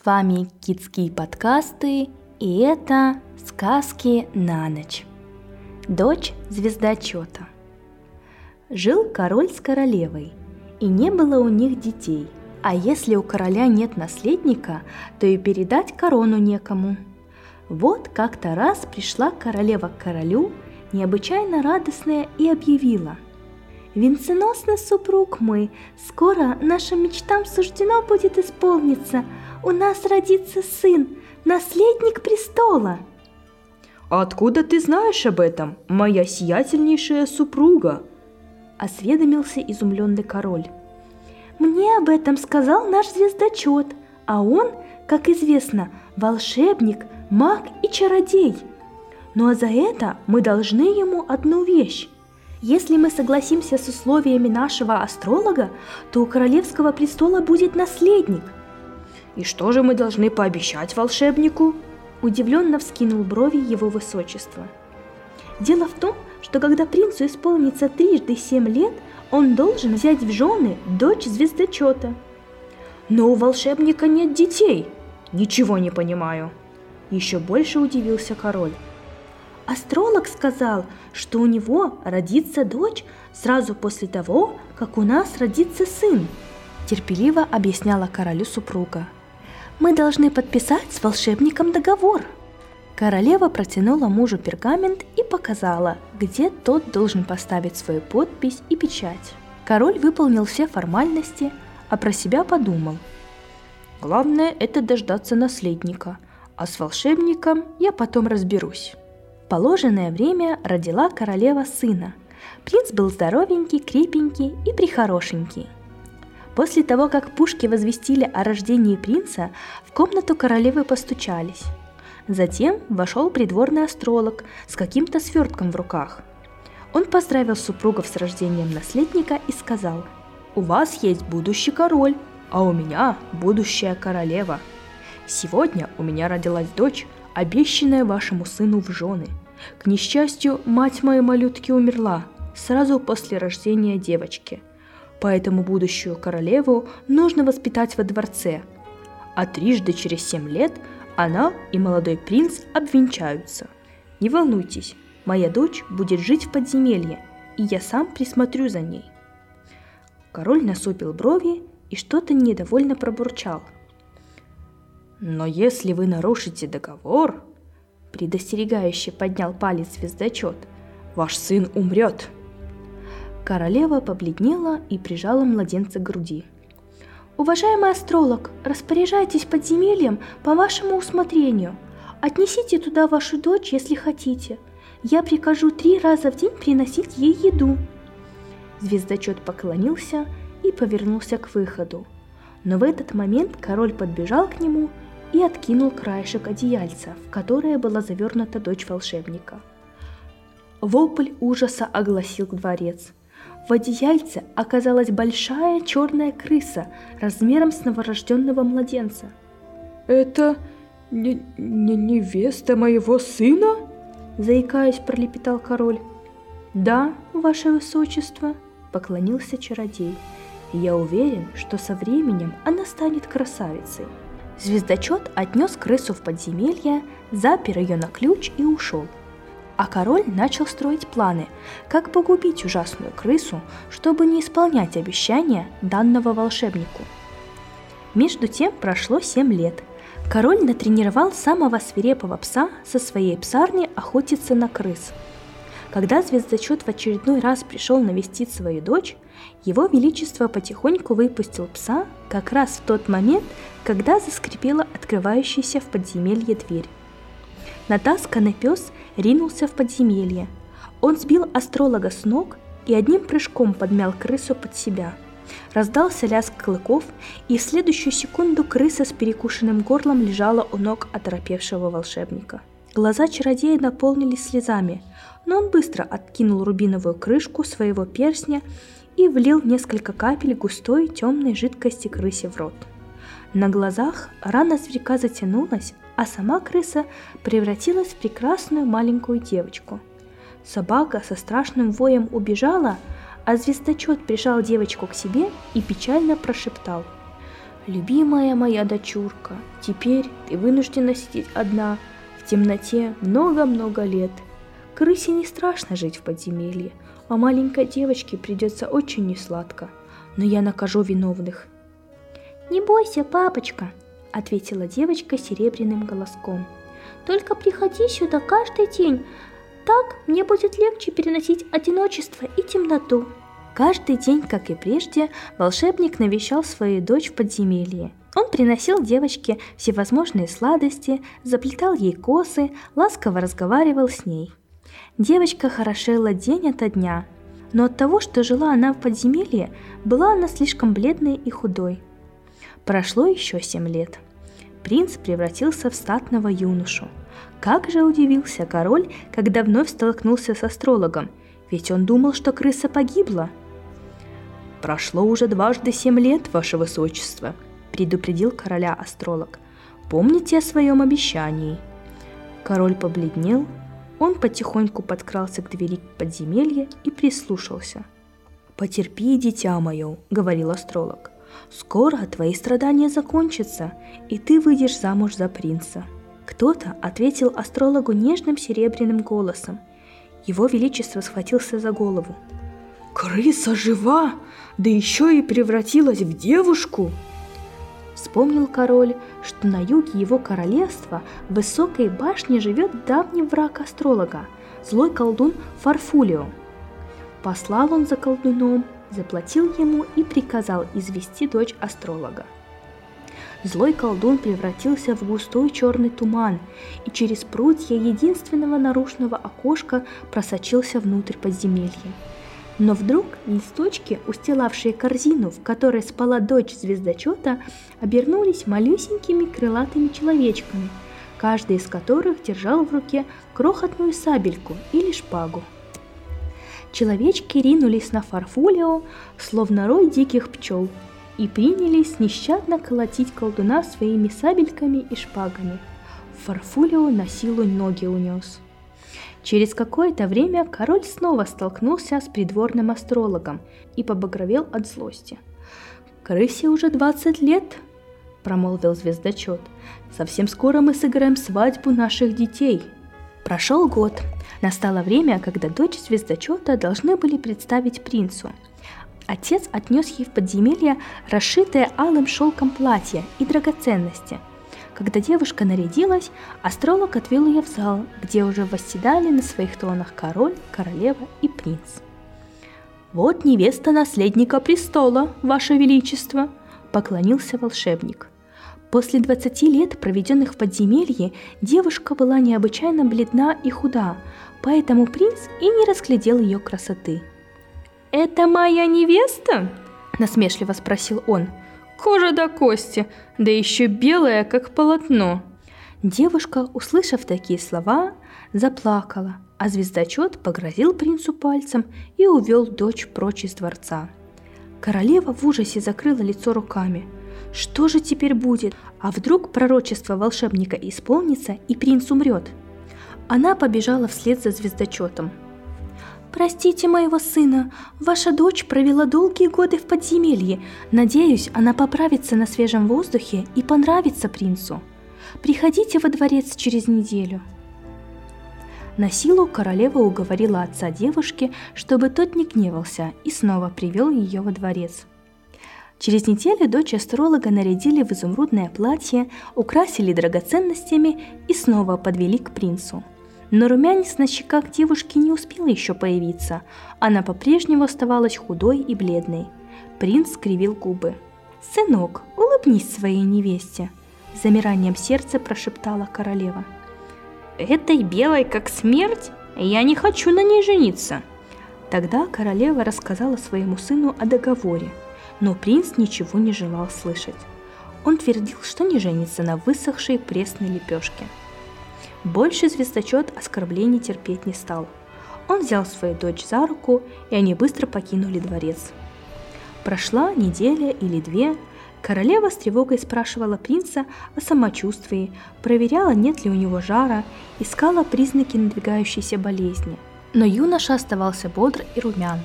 С вами Китские подкасты, и это сказки на ночь. Дочь звездочета. Жил король с королевой, и не было у них детей. А если у короля нет наследника, то и передать корону некому. Вот как-то раз пришла королева к королю, необычайно радостная, и объявила – Венценосный супруг мой, скоро нашим мечтам суждено будет исполниться – у нас родится сын, наследник престола. А откуда ты знаешь об этом, моя сиятельнейшая супруга? Осведомился изумленный король. Мне об этом сказал наш звездочет, а он, как известно, волшебник, маг и чародей. Ну а за это мы должны ему одну вещь. Если мы согласимся с условиями нашего астролога, то у королевского престола будет наследник – и что же мы должны пообещать волшебнику? Удивленно вскинул брови его высочество. Дело в том, что когда принцу исполнится трижды семь лет, он должен взять в жены дочь звездочета. Но у волшебника нет детей. Ничего не понимаю. Еще больше удивился король. Астролог сказал, что у него родится дочь сразу после того, как у нас родится сын. Терпеливо объясняла королю супруга мы должны подписать с волшебником договор. Королева протянула мужу пергамент и показала, где тот должен поставить свою подпись и печать. Король выполнил все формальности, а про себя подумал. Главное это дождаться наследника, а с волшебником я потом разберусь. Положенное время родила королева сына. Принц был здоровенький, крепенький и прихорошенький – После того, как пушки возвестили о рождении принца, в комнату королевы постучались. Затем вошел придворный астролог с каким-то свертком в руках. Он поздравил супругов с рождением наследника и сказал, «У вас есть будущий король, а у меня будущая королева. Сегодня у меня родилась дочь, обещанная вашему сыну в жены. К несчастью, мать моей малютки умерла сразу после рождения девочки – поэтому будущую королеву нужно воспитать во дворце. А трижды через семь лет она и молодой принц обвенчаются. Не волнуйтесь, моя дочь будет жить в подземелье, и я сам присмотрю за ней. Король насупил брови и что-то недовольно пробурчал. Но если вы нарушите договор, предостерегающе поднял палец звездочет, ваш сын умрет. Королева побледнела и прижала младенца к груди. «Уважаемый астролог, распоряжайтесь подземельем по вашему усмотрению. Отнесите туда вашу дочь, если хотите. Я прикажу три раза в день приносить ей еду». Звездочет поклонился и повернулся к выходу. Но в этот момент король подбежал к нему и откинул краешек одеяльца, в которое была завернута дочь волшебника. Вопль ужаса огласил дворец – в одеяльце оказалась большая черная крыса размером с новорожденного младенца. «Это не, не невеста моего сына?» Заикаясь, пролепетал король. «Да, ваше высочество», — поклонился чародей. «Я уверен, что со временем она станет красавицей». Звездочет отнес крысу в подземелье, запер ее на ключ и ушел — а король начал строить планы, как погубить ужасную крысу, чтобы не исполнять обещания данного волшебнику. Между тем прошло семь лет. Король натренировал самого свирепого пса со своей псарни охотиться на крыс. Когда звездочет в очередной раз пришел навестить свою дочь, его величество потихоньку выпустил пса как раз в тот момент, когда заскрипела открывающаяся в подземелье дверь. Натасканный пес ринулся в подземелье. Он сбил астролога с ног и одним прыжком подмял крысу под себя. Раздался лязг клыков, и в следующую секунду крыса с перекушенным горлом лежала у ног оторопевшего волшебника. Глаза чародея наполнились слезами, но он быстро откинул рубиновую крышку своего перстня и влил несколько капель густой темной жидкости крысе в рот. На глазах рана зверька затянулась, а сама крыса превратилась в прекрасную маленькую девочку. Собака со страшным воем убежала, а звездочет прижал девочку к себе и печально прошептал. Любимая моя дочурка, теперь ты вынуждена сидеть одна в темноте много-много лет. Крысе не страшно жить в подземелье, а маленькой девочке придется очень несладко. Но я накажу виновных. «Не бойся, папочка», — ответила девочка серебряным голоском. «Только приходи сюда каждый день, так мне будет легче переносить одиночество и темноту». Каждый день, как и прежде, волшебник навещал свою дочь в подземелье. Он приносил девочке всевозможные сладости, заплетал ей косы, ласково разговаривал с ней. Девочка хорошела день ото дня, но от того, что жила она в подземелье, была она слишком бледной и худой. Прошло еще семь лет. Принц превратился в статного юношу. Как же удивился король, когда вновь столкнулся с астрологом, ведь он думал, что крыса погибла – «Прошло уже дважды семь лет, ваше высочество», — предупредил короля астролог. «Помните о своем обещании». Король побледнел, он потихоньку подкрался к двери подземелья и прислушался. «Потерпи, дитя мое», — говорил астролог. «Скоро твои страдания закончатся, и ты выйдешь замуж за принца». Кто-то ответил астрологу нежным серебряным голосом. Его Величество схватился за голову. Крыса жива, да еще и превратилась в девушку. Вспомнил король, что на юге его королевства в высокой башне живет давний враг астролога, злой колдун Фарфулио. Послал он за колдуном, заплатил ему и приказал извести дочь астролога. Злой колдун превратился в густой черный туман и через прутья единственного наружного окошка просочился внутрь подземелья. Но вдруг листочки, устилавшие корзину, в которой спала дочь звездочета, обернулись малюсенькими крылатыми человечками, каждый из которых держал в руке крохотную сабельку или шпагу. Человечки ринулись на Фарфулио, словно рой диких пчел, и принялись нещадно колотить колдуна своими сабельками и шпагами. Фарфулио на силу ноги унес – Через какое-то время король снова столкнулся с придворным астрологом и побагровел от злости. «Крысе уже 20 лет», – промолвил звездочет. «Совсем скоро мы сыграем свадьбу наших детей». Прошел год. Настало время, когда дочь звездочета должны были представить принцу. Отец отнес ей в подземелье расшитое алым шелком платье и драгоценности – когда девушка нарядилась, астролог отвел ее в зал, где уже восседали на своих тронах король, королева и принц. «Вот невеста наследника престола, ваше величество!» – поклонился волшебник. После 20 лет, проведенных в подземелье, девушка была необычайно бледна и худа, поэтому принц и не разглядел ее красоты. «Это моя невеста?» – насмешливо спросил он – Кожа до кости, да еще белая, как полотно. Девушка, услышав такие слова, заплакала, а звездочет погрозил принцу пальцем и увел дочь прочь из дворца. Королева в ужасе закрыла лицо руками. Что же теперь будет? А вдруг пророчество волшебника исполнится и принц умрет? Она побежала вслед за звездочетом – «Простите моего сына, ваша дочь провела долгие годы в подземелье. Надеюсь, она поправится на свежем воздухе и понравится принцу. Приходите во дворец через неделю». На силу королева уговорила отца девушки, чтобы тот не гневался, и снова привел ее во дворец. Через неделю дочь астролога нарядили в изумрудное платье, украсили драгоценностями и снова подвели к принцу – но румянец на щеках девушки не успел еще появиться. Она по-прежнему оставалась худой и бледной. Принц скривил губы. «Сынок, улыбнись своей невесте!» Замиранием сердца прошептала королева. «Этой белой как смерть? Я не хочу на ней жениться!» Тогда королева рассказала своему сыну о договоре, но принц ничего не желал слышать. Он твердил, что не женится на высохшей пресной лепешке – больше звездочет оскорблений терпеть не стал. Он взял свою дочь за руку, и они быстро покинули дворец. Прошла неделя или две, королева с тревогой спрашивала принца о самочувствии, проверяла, нет ли у него жара, искала признаки надвигающейся болезни. Но юноша оставался бодр и румян.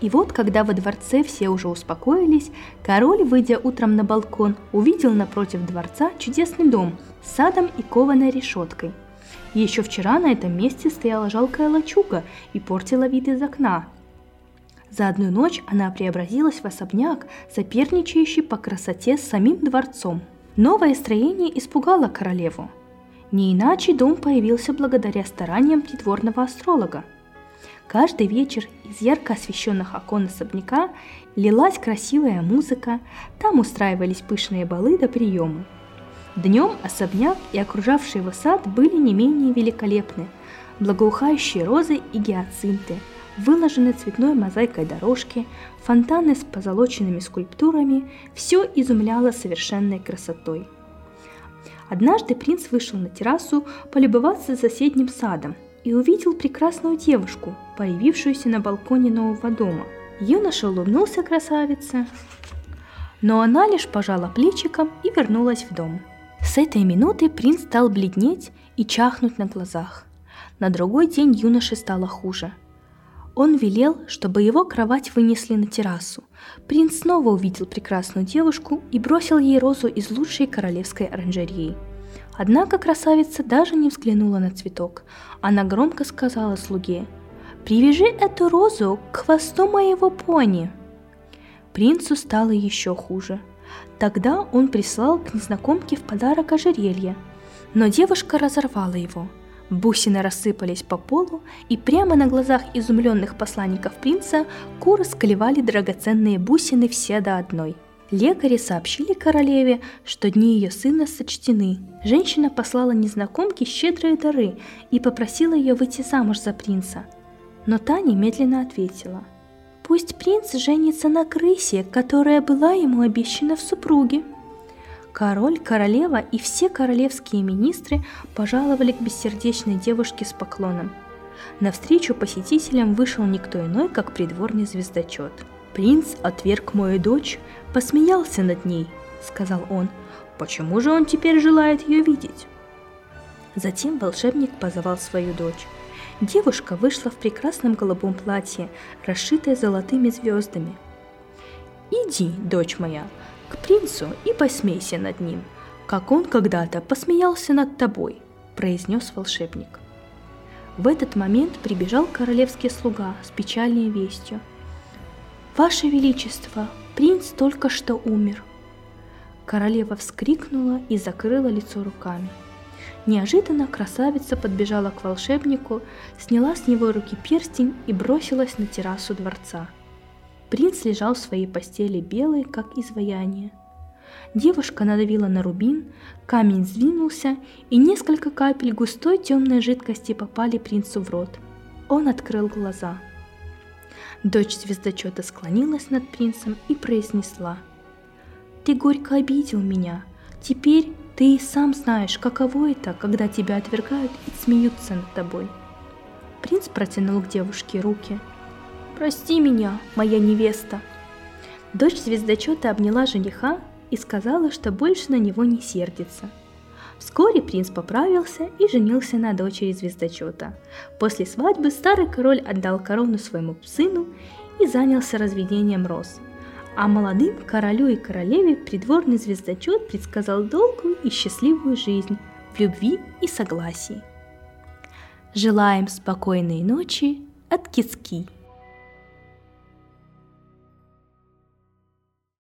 И вот, когда во дворце все уже успокоились, король, выйдя утром на балкон, увидел напротив дворца чудесный дом с садом и кованой решеткой. Еще вчера на этом месте стояла жалкая лачуга и портила вид из окна. За одну ночь она преобразилась в особняк, соперничающий по красоте с самим дворцом. Новое строение испугало королеву. Не иначе дом появился благодаря стараниям придворного астролога – Каждый вечер из ярко освещенных окон особняка лилась красивая музыка, там устраивались пышные балы до приемы. Днем особняк и окружавший его сад были не менее великолепны. Благоухающие розы и гиацинты, выложенные цветной мозаикой дорожки, фонтаны с позолоченными скульптурами – все изумляло совершенной красотой. Однажды принц вышел на террасу полюбоваться соседним садом – и увидел прекрасную девушку, появившуюся на балконе нового дома. Юноша улыбнулся красавице, но она лишь пожала плечиком и вернулась в дом. С этой минуты принц стал бледнеть и чахнуть на глазах. На другой день юноше стало хуже. Он велел, чтобы его кровать вынесли на террасу. Принц снова увидел прекрасную девушку и бросил ей розу из лучшей королевской оранжереи – Однако красавица даже не взглянула на цветок. Она громко сказала слуге, «Привяжи эту розу к хвосту моего пони». Принцу стало еще хуже. Тогда он прислал к незнакомке в подарок ожерелье, но девушка разорвала его. Бусины рассыпались по полу, и прямо на глазах изумленных посланников принца куры склевали драгоценные бусины все до одной – Лекари сообщили королеве, что дни ее сына сочтены. Женщина послала незнакомке щедрые дары и попросила ее выйти замуж за принца. Но та немедленно ответила. «Пусть принц женится на крысе, которая была ему обещана в супруге». Король, королева и все королевские министры пожаловали к бессердечной девушке с поклоном. Навстречу посетителям вышел никто иной, как придворный звездочет – Принц отверг мою дочь, посмеялся над ней, сказал он. Почему же он теперь желает ее видеть? Затем волшебник позывал свою дочь. Девушка вышла в прекрасном голубом платье, расшитое золотыми звездами. «Иди, дочь моя, к принцу и посмейся над ним, как он когда-то посмеялся над тобой», – произнес волшебник. В этот момент прибежал королевский слуга с печальной вестью – «Ваше Величество, принц только что умер!» Королева вскрикнула и закрыла лицо руками. Неожиданно красавица подбежала к волшебнику, сняла с него руки перстень и бросилась на террасу дворца. Принц лежал в своей постели белый, как изваяние. Девушка надавила на рубин, камень сдвинулся, и несколько капель густой темной жидкости попали принцу в рот. Он открыл глаза – Дочь звездочета склонилась над принцем и произнесла. «Ты горько обидел меня. Теперь ты и сам знаешь, каково это, когда тебя отвергают и смеются над тобой». Принц протянул к девушке руки. «Прости меня, моя невеста!» Дочь звездочета обняла жениха и сказала, что больше на него не сердится – Вскоре принц поправился и женился на дочери звездочета. После свадьбы старый король отдал корону своему сыну и занялся разведением роз. А молодым королю и королеве придворный звездочет предсказал долгую и счастливую жизнь в любви и согласии. Желаем спокойной ночи от Киски.